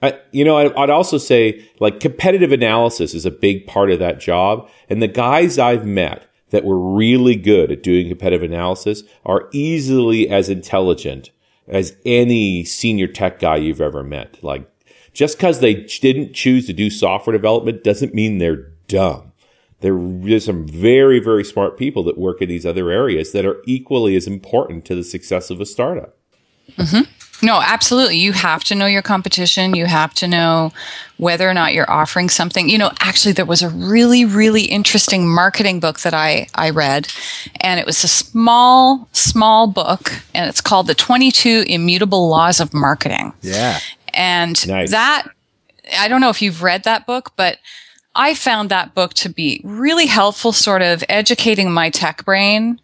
I, you know, I, I'd also say like competitive analysis is a big part of that job. And the guys I've met, that were really good at doing competitive analysis are easily as intelligent as any senior tech guy you've ever met. Like Just because they didn't choose to do software development doesn't mean they're dumb. There There's some very, very smart people that work in these other areas that are equally as important to the success of a startup. Mm-hmm. No, absolutely. You have to know your competition. You have to know whether or not you're offering something. You know, actually, there was a really, really interesting marketing book that I, I read, and it was a small, small book, and it's called The 22 Immutable Laws of Marketing. Yeah. And Nice. that, I don't know if you've read that book, but I found that book to be really helpful, sort of educating my tech brain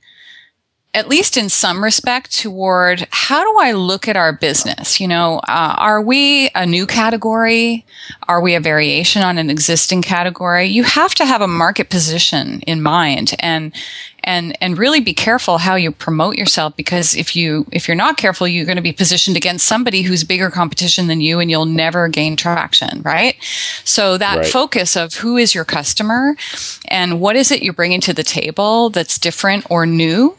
at least in some respect toward how do I look at our business? You know, uh, are we a new category? Are we a variation on an existing category? You have to have a market position in mind and and and really be careful how you promote yourself because if you if you're not careful you're going to be positioned against somebody who's bigger competition than you and you'll never gain traction right so that Right. focus of who is your customer and what is it you're bringing to the table that's different or new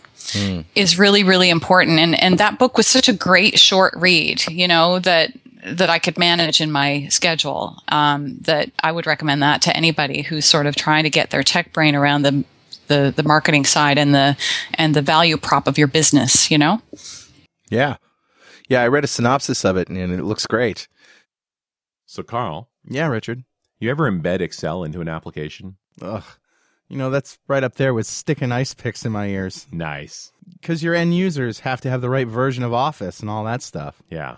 is really really important and and that book was such a great short read you know that that I could manage in my schedule um, that I would recommend that to anybody who's sort of trying to get their tech brain around the the the marketing side and the and the value prop of your business you know Yeah. Yeah, I read a synopsis of it and it looks great. So, Carl, Yeah, Richard. you ever embed Excel into an application? Ugh. You know, that's right up there with sticking ice picks in my ears. Nice. Because your end users have to have the right version of Office and all that stuff. Yeah.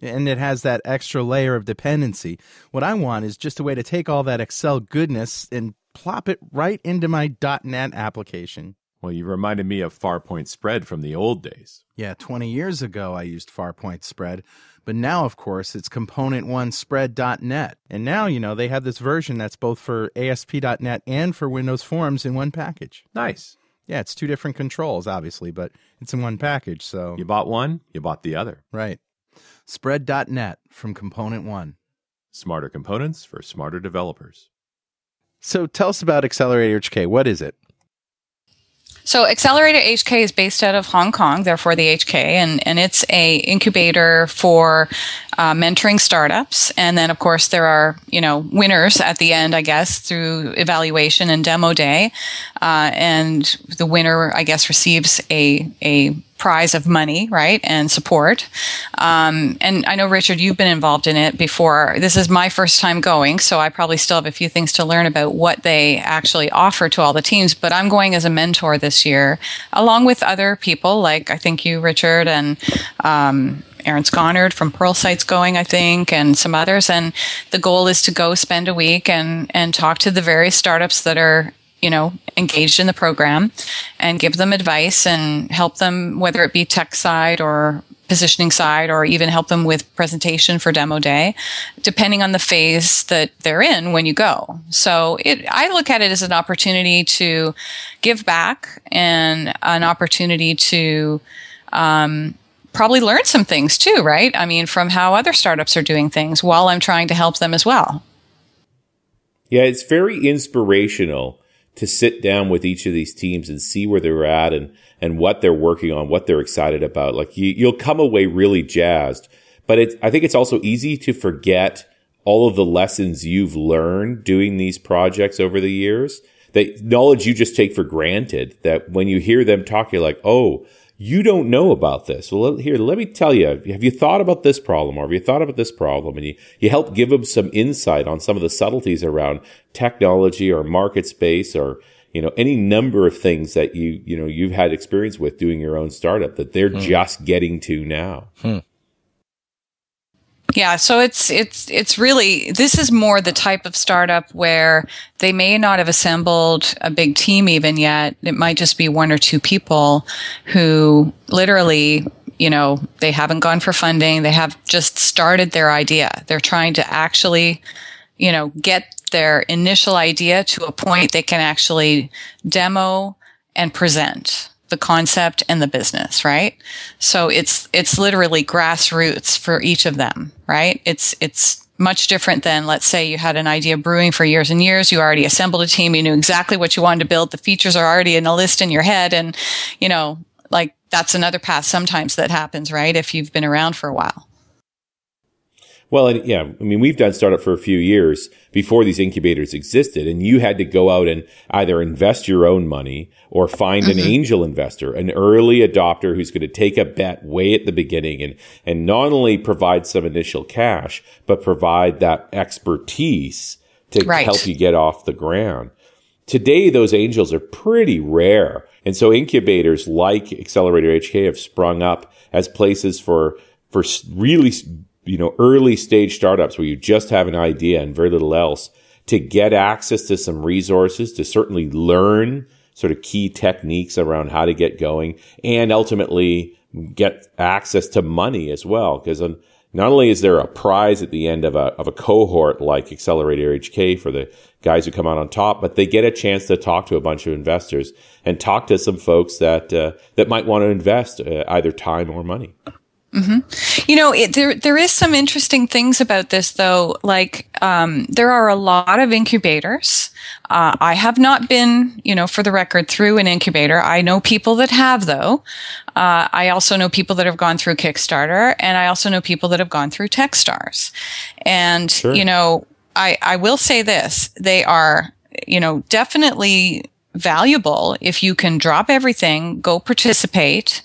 And it has that extra layer of dependency. What I want is just a way to take all that Excel goodness and plop it right into my .NET application. Well, you reminded me of Farpoint Spread from the old days. Yeah, 20 years ago I used Farpoint Spread, but now of course it's ComponentOne Spread.net. And now, you know, they have this version that's both for ASP.NET and for Windows Forms in one package. Nice. Yeah, it's two different controls, obviously, but it's in one package, so You bought one, you bought the other. right. Spread.net from ComponentOne. Smarter components for smarter developers. So tell us about Accelerator HK. What is it? So Accelerator HK is based out of Hong Kong, therefore the HK, and, and it's a incubator for uh, mentoring startups. And then, of course, there are you know winners at the end, I guess, through evaluation and demo day. Uh, and the winner, I guess, receives a a prize of money, right, and support. Um, and I know Richard, you've been involved in it before. This is my first time going, so I probably still have a few things to learn about what they actually offer to all the teams. But I'm going as a mentor this year, along with other people like I think you, Richard, and um, Aaron Skonnard from Pluralsight's going, I think, and some others. And the goal is to go spend a week and and talk to the various startups that are you know engaged in the program and give them advice and help them whether it be tech side or positioning side or even help them with presentation for demo day depending on the phase that they're in when you go. So it i look at it as an opportunity to give back and an opportunity to um, probably learn some things too right? I mean from how other startups are doing things while i'm trying to help them as well. Yeah, it's very inspirational to sit down with each of these teams and see where they're at and and what they're working on, what they're excited about. Like you, you'll come away really jazzed, but it's I think it's also easy to forget all of the lessons you've learned doing these projects over the years. That knowledge you just take for granted. That when you hear them talk, you're like, oh. You don't know about this. Well, here, let me tell you. Have you thought about this problem, or have you thought about this problem? And you, you help give them some insight on some of the subtleties around technology or market space, or you know any number of things that you you know you've had experience with doing your own startup that they're hmm. just getting to now. Hmm. Yeah, so it's it's it's really this is more the type of startup where they may not have assembled a big team even yet. It might just be one or two people who literally, you know, they haven't gone for funding. They have just started their idea. They're trying to actually, you know, get their initial idea to a point they can actually demo and present the concept and the business, right? So it's it's literally grassroots for each of them, right? It's it's much different than let's say you had an idea brewing for years and years, you already assembled a team, you knew exactly what you wanted to build, the features are already in a list in your head and you know, like that's another path sometimes that happens, right? If you've been around for a while. Well, and yeah, I mean, we've done startup for a few years before these incubators existed, and you had to go out and either invest your own money or find mm-hmm. an angel investor, an early adopter who's going to take a bet way at the beginning and, and not only provide some initial cash, but provide that expertise to right. help you get off the ground. Today, those angels are pretty rare. And so incubators like Accelerator HK have sprung up as places for, for really you know, early stage startups where you just have an idea and very little else to get access to some resources to certainly learn sort of key techniques around how to get going and ultimately get access to money as well. Because not only is there a prize at the end of a, of a cohort like Accelerator HK for the guys who come out on top, but they get a chance to talk to a bunch of investors and talk to some folks that, uh, that might want to invest uh, either time or money. Mm-hmm. You know, it, there there is some interesting things about this, though. Like, um, there are a lot of incubators. Uh, I have not been, you know, for the record, through an incubator. I know people that have, though. Uh, I also know people that have gone through Kickstarter, and I also know people that have gone through TechStars. And sure. you know, I I will say this: they are, you know, definitely valuable if you can drop everything, go participate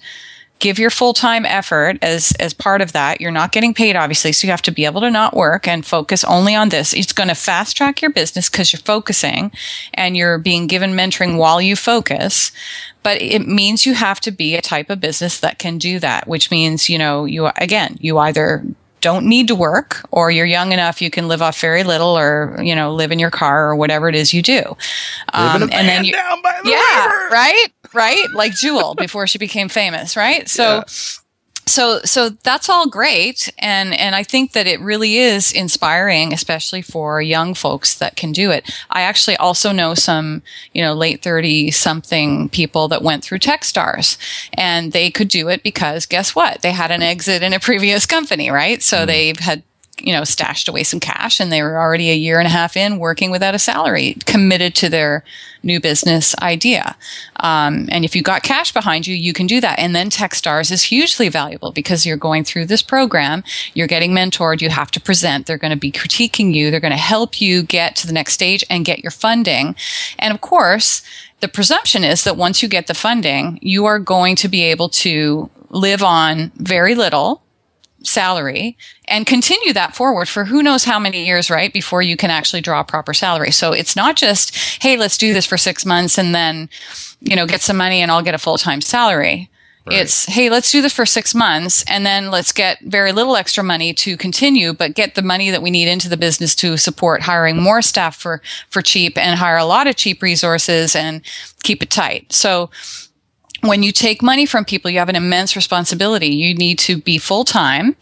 give your full-time effort as as part of that. You're not getting paid obviously so you have to be able to not work and focus only on this. It's going to fast track your business because you're focusing and you're being given mentoring while you focus but it means you have to be a type of business that can do that which means you know you again you either don't need to work or you're young enough you can live off very little or you know live in your car or whatever it is you do. Um, and then you, down by the yeah river. right right? Like Jewel before she became famous right? So yeah. so so that's all great. And and i think that it really is inspiring especially for young folks that can do it. I actually also know some you know late 30 something people that went through techstars and they could do it because guess what? They had an exit in a previous company right? So mm. they had you know, stashed away some cash and they were already a year and a half in working without a salary, committed to their new business idea. Um, and if you got cash behind you, you can do that. And then Techstars is hugely valuable because you're going through this program, you're getting mentored, you have to present, they're going to be critiquing you, they're going to help you get to the next stage and get your funding. And of course, the presumption is that once you get the funding, you are going to be able to live on very little salary and continue that forward for who knows how many years, right? Before you can actually draw a proper salary. So it's not just, Hey, let's do this for six months and then, you know, get some money and I'll get a full time salary. Right. It's, hey, let's do this for six months and then let's get very little extra money to continue, but get the money that we need into the business to support hiring more staff for, for cheap and hire a lot of cheap resources and keep it tight. So when you take money from people, you have an immense responsibility. You need to be full time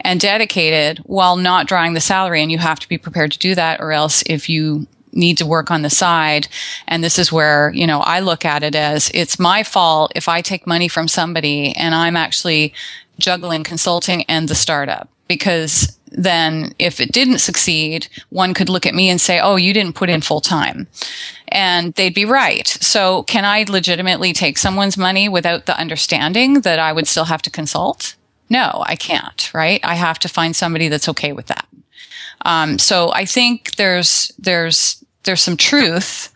and dedicated while not drawing the salary. And you have to be prepared to do that or else if you need to work on the side. And this is where, you know, I look at it as it's my fault if I take money from somebody and I'm actually juggling consulting and the startup because then if it didn't succeed, one could look at me and say, Oh, you didn't put in full time. And they'd be right. So can I legitimately take someone's money without the understanding that I would still have to consult? No, I can't, right? I have to find somebody that's okay with that. Um, so I think there's, there's, there's some truth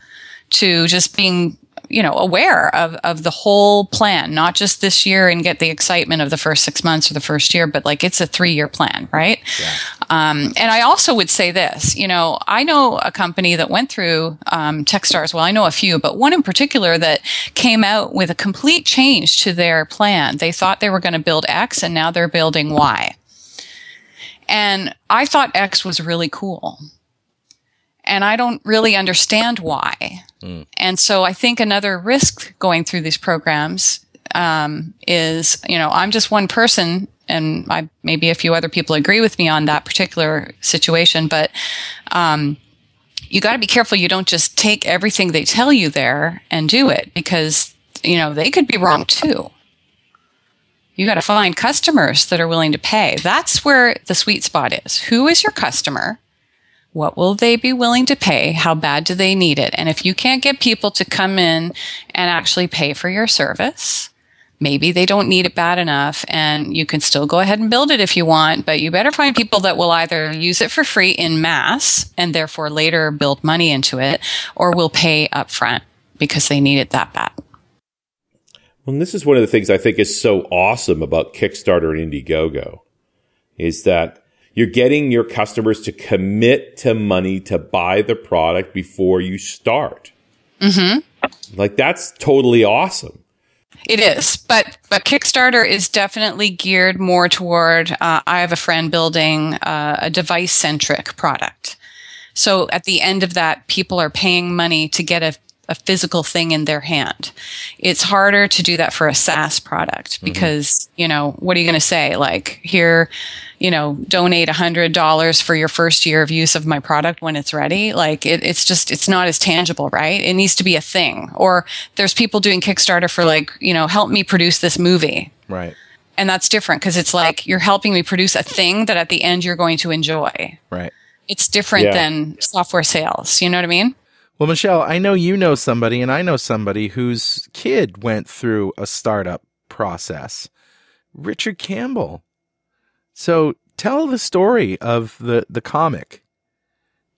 to just being you know, aware of, of the whole plan, not just this year and get the excitement of the first six months or the first year, but like it's a three year plan, right? Yeah. Um, and I also would say this, you know, I know a company that went through um, Techstars. Well, I know a few, but one in particular that came out with a complete change to their plan. They thought they were going to build X and now they're building Y. And I thought X was really cool and I don't really understand why. And so I think another risk going through these programs um, is, you know, I'm just one person, and I, maybe a few other people agree with me on that particular situation, but um, you got to be careful you don't just take everything they tell you there and do it because you know they could be wrong too. You got to find customers that are willing to pay. That's where the sweet spot is. Who is your customer what will they be willing to pay? How bad do they need it? And if you can't get people to come in and actually pay for your service, maybe they don't need it bad enough and you can still go ahead and build it if you want, but you better find people that will either use it for free in mass and therefore later build money into it or will pay upfront because they need it that bad. Well, this is one of the things I think is so awesome about Kickstarter and Indiegogo is that you're getting your customers to commit to money to buy the product before you start. Mm-hmm. Like that's totally awesome. It is, but but Kickstarter is definitely geared more toward. Uh, I have a friend building uh, a device centric product. So at the end of that, people are paying money to get a a physical thing in their hand. It's harder to do that for a SaaS product mm-hmm. because, mm-hmm. you know, what are you going to say? Like, here, you know, donate a hundred dollars for your first year of use of my product when it's ready. Like, it, it's just, it's not as tangible, right? It needs to be a thing. Or there's people doing Kickstarter for like, you know, help me produce this movie. Right. And that's different because it's like you're helping me produce a thing that at the end you're going to enjoy. Right. It's different yeah. than software sales. You know what I mean? Well, Michele, I know you know somebody, and I know somebody whose kid went through a startup process. Richard Campbell. So tell the story of the, the comic,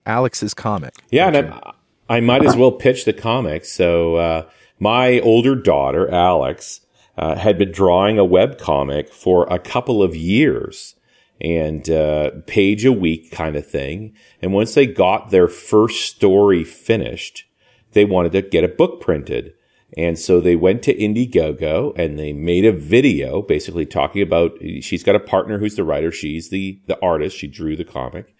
Alex's comic. Yeah, Richard. and I, I, might as well pitch the comic. So uh, my older daughter, Alex, uh, had been drawing a web comic for a couple of years and uh, page a week kind of thing. And once they got their first story finished, they wanted to get a book printed. And so they went to Indiegogo and they made a video basically talking about she's got a partner who's the writer, she's the the artist, she drew the comic.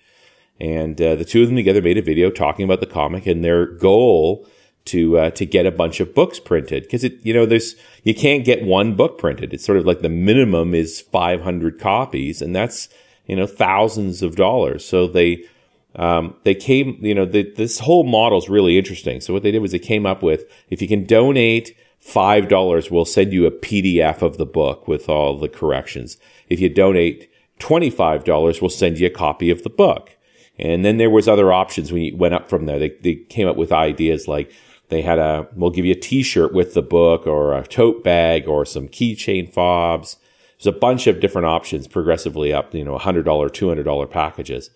And uh, the two of them together made a video talking about the comic and their goal to uh, to get a bunch of books printed because it you know there's you can't get one book printed. It's sort of like the minimum is 500 copies, and that's you know thousands of dollars. So they um, they came you know the, this whole model is really interesting. So what they did was they came up with if you can donate five dollars, we'll send you a PDF of the book with all the corrections. If you donate twenty five dollars, we'll send you a copy of the book. And then there was other options when you went up from there. They, they came up with ideas like they had a, we'll give you a t-shirt with the book or a tote bag or some keychain fobs. There's a bunch of different options progressively up, you know, $100, $200 packages.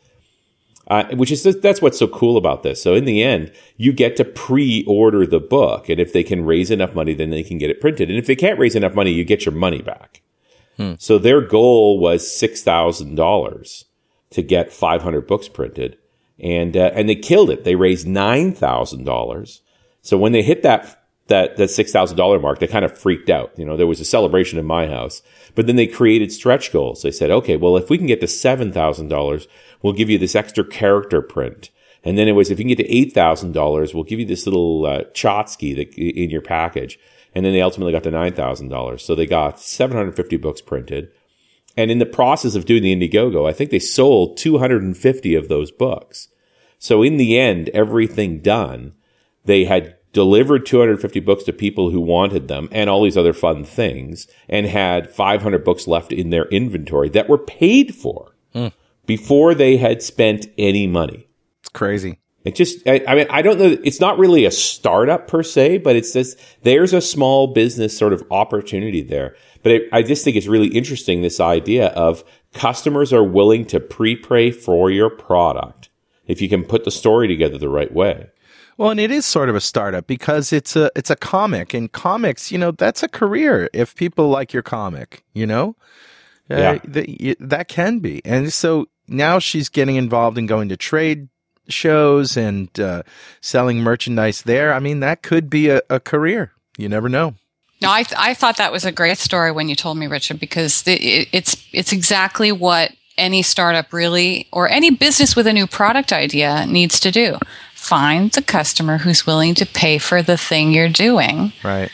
Uh, which is that's what's so cool about this. So in the end, you get to pre-order the book, and if they can raise enough money, then they can get it printed. And if they can't raise enough money, you get your money back. Hmm. So their goal was six thousand dollars to get five hundred books printed, and uh, and they killed it. They raised nine thousand dollars, so when they hit that that that six thousand dollar mark, they kind of freaked out. You know, there was a celebration in my house, but then they created stretch goals. They said, okay, well, if we can get to seven thousand dollars, we'll give you this extra character print. And then it was, if you can get to eight thousand dollars, we'll give you this little uh, Chotsky that, in your package. And then they ultimately got to nine thousand dollars. So they got seven hundred fifty books printed. And in the process of doing the Indiegogo, I think they sold 250 of those books. So in the end, everything done, they had delivered 250 books to people who wanted them and all these other fun things and had 500 books left in their inventory that were paid for mm. before they had spent any money. It's crazy. It just, I, I, mean, I don't know. It's not really a startup per se, but it's this, there's a small business sort of opportunity there. But it, I just think it's really interesting this idea of customers are willing to pre-pay for your product if you can put the story together the right way. Well, and it is sort of a startup because it's a it's a comic, and comics, you know, that's a career. If people like your comic, you know, uh, yeah. Uh, the, that can be. And so now she's getting involved in going to trade shows and uh, selling merchandise there. I mean, that could be a, a career. You never know. No, I th- I thought that was a great story when you told me, Richard, because the, it, it's it's exactly what any startup really or any business with a new product idea needs to do find the customer who's willing to pay for the thing you're doing. Right.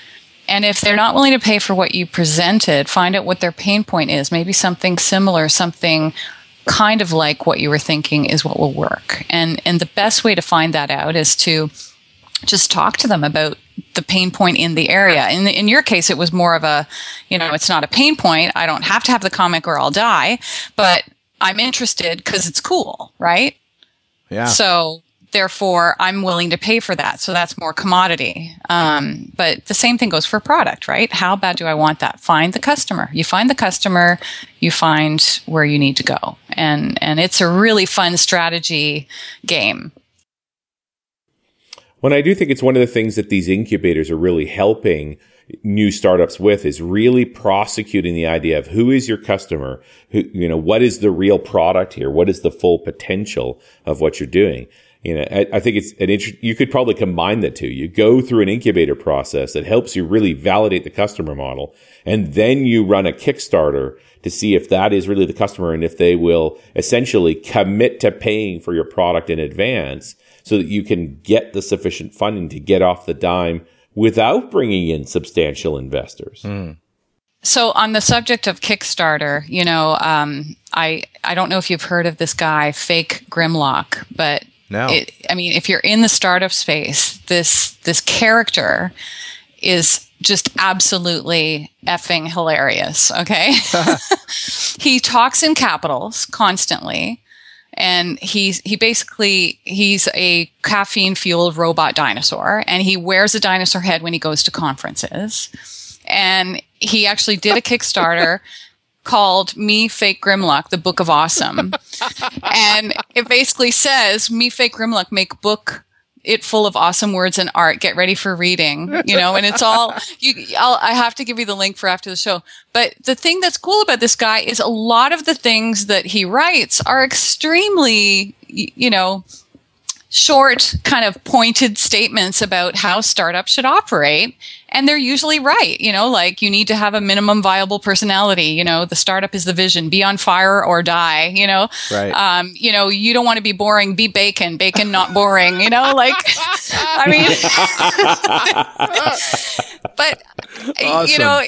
And if they're not willing to pay for what you presented, find out what their pain point is. Maybe something similar, something kind of like what you were thinking is what will work. And and the best way to find that out is to just talk to them about the pain point in the area. In the, in your case, it was more of a, you know, it's not a pain point. I don't have to have the comic or I'll die, but I'm interested because it's cool, right? Yeah. So therefore I'm willing to pay for that. So that's more commodity. Um, but the same thing goes for product, right? How bad do I want that? Find the customer. You find the customer, you find where you need to go. And, and it's a really fun strategy game. When I do think it's one of the things that these incubators are really helping new startups with is really prosecuting the idea of who is your customer, who, you know, what is the real product here? What is the full potential of what you're doing? You know, I, I think it's an int- you could probably combine the two. You go through an incubator process that helps you really validate the customer model. And then you run a Kickstarter to see if that is really the customer and if they will essentially commit to paying for your product in advance so that you can get the sufficient funding to get off the dime without bringing in substantial investors. Mm. So on the subject of Kickstarter, you know, um, I I don't know if you've heard of this guy, Fake Grimlock, but no. It, I mean, if you're in the startup space, this this character is just absolutely effing hilarious. Okay, he talks in capitals constantly, and he's he basically he's a caffeine fueled robot dinosaur, and he wears a dinosaur head when he goes to conferences, and he actually did a Kickstarter called Me Fake Grimlock, the Book of Awesome. and it basically says, Me Fake Grimlock, make book it full of awesome words and art. Get ready for reading, you know, and it's all you, I'll, I have to give you the link for after the show. But the thing that's cool about this guy is a lot of the things that he writes are extremely, you know, short, kind of pointed statements about how startups should operate. And they're usually right. You know, like you need to have a minimum viable personality. You know, the startup is the vision. Be on fire or die. You know, right. Um, you know, you don't want to be boring. Be bacon. Bacon, not boring. You know, like, I mean, but awesome. you know,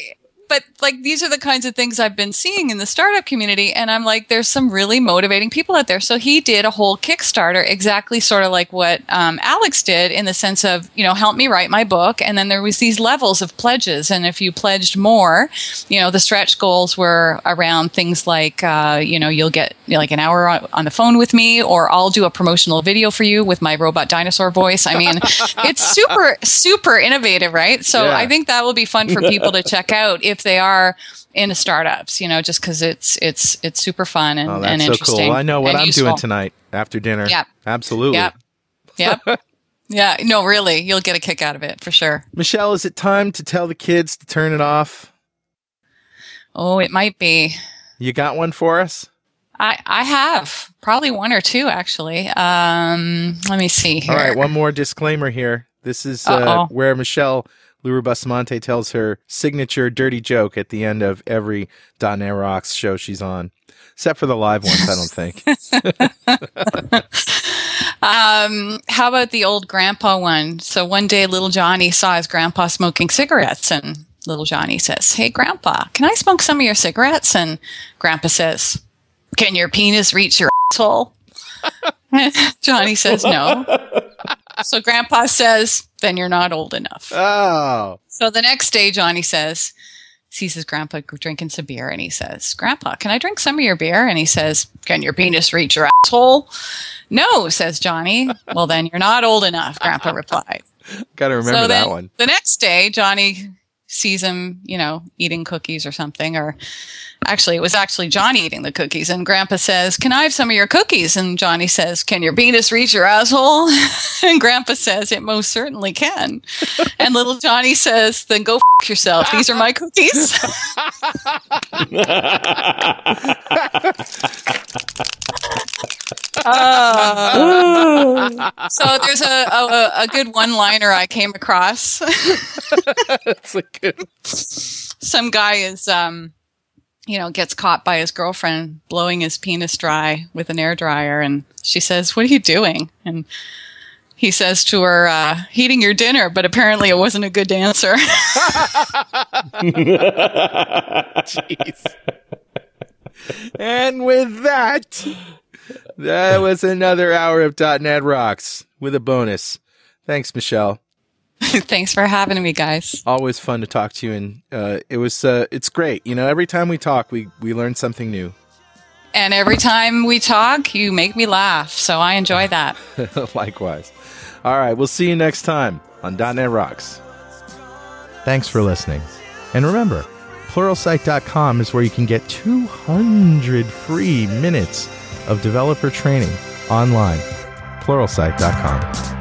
but like these are the kinds of things I've been seeing in the startup community. And I'm like, there's some really motivating people out there. So he did a whole Kickstarter, exactly sort of like what um, Alex did in the sense of, you know, help me write my book. And then there was these levels of pledges. And if you pledged more, you know, the stretch goals were around things like, uh, you know, you'll get you know, like an hour on the phone with me, or I'll do a promotional video for you with my robot dinosaur voice. I mean, it's super, super innovative, right? So Yeah. I think that will be fun for people to check out if they are into startups, you know, just because it's it's it's super fun and, Oh, and so interesting. cool. I know what I'm useful. doing tonight after dinner. Yeah, Absolutely. Yeah, Yep. yeah. No, really, you'll get a kick out of it for sure. Michele, is it time to tell the kids to turn it off? Oh, it might be. You got one for us? I I have probably one or two actually. Um, let me see here. All right, one more disclaimer here. This is uh, where Michele Leroux Bustamante tells her signature dirty joke at the end of every .NET Rocks show she's on. Except for the live ones, I don't think. Um, how about the old grandpa one? So one day little Johnny saw his grandpa smoking cigarettes and little Johnny says, Hey grandpa, can I smoke some of your cigarettes? And grandpa says, Can your penis reach your asshole? Johnny says no. So grandpa says, Then you're not old enough. oh. So the next day, Johnny says, sees his grandpa drinking some beer and he says, Grandpa, can I drink some of your beer? And he says, Can your penis reach your asshole? No, says Johnny. well, then you're not old enough, Grandpa replied. Got to remember so that one. the next day, Johnny sees him, you know, eating cookies or something, or actually, it was actually Johnny eating the cookies. And Grandpa says, Can I have some of your cookies? And Johnny says, Can your penis reach your asshole? and Grandpa says, It most certainly can. and little Johnny says, Then go f yourself. These are my cookies. Uh, so there's a, a, a good one liner I came across. That's a good. some guy is um you know gets caught by his girlfriend blowing his penis dry with an air dryer and she says what are you doing and he says to her uh, heating your dinner but apparently it wasn't a good answer Jeez. and with that, that was another hour of .NET Rocks with a bonus. Thanks, Michele. thanks for having me guys Always fun to talk to you, and uh, it was uh, it's great. You know, every time we talk, we we learn something new. And every time we talk, you make me laugh. So I enjoy that. Likewise. All right, we'll see you next time on .NET Rocks. Thanks for listening. And remember, pluralsight.com is where you can get 200 free minutes of developer training online. pluralsight.com.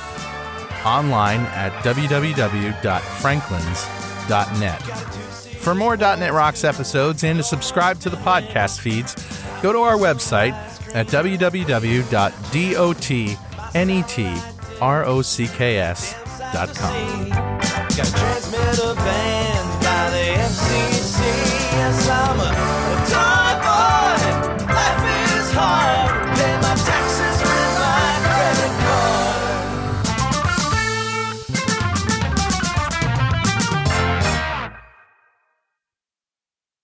online at www.franklins.net. For more .NET Rocks episodes and to subscribe to the podcast feeds, go to our website at www.dotnetrocks.com. Got transmitter by the FCC.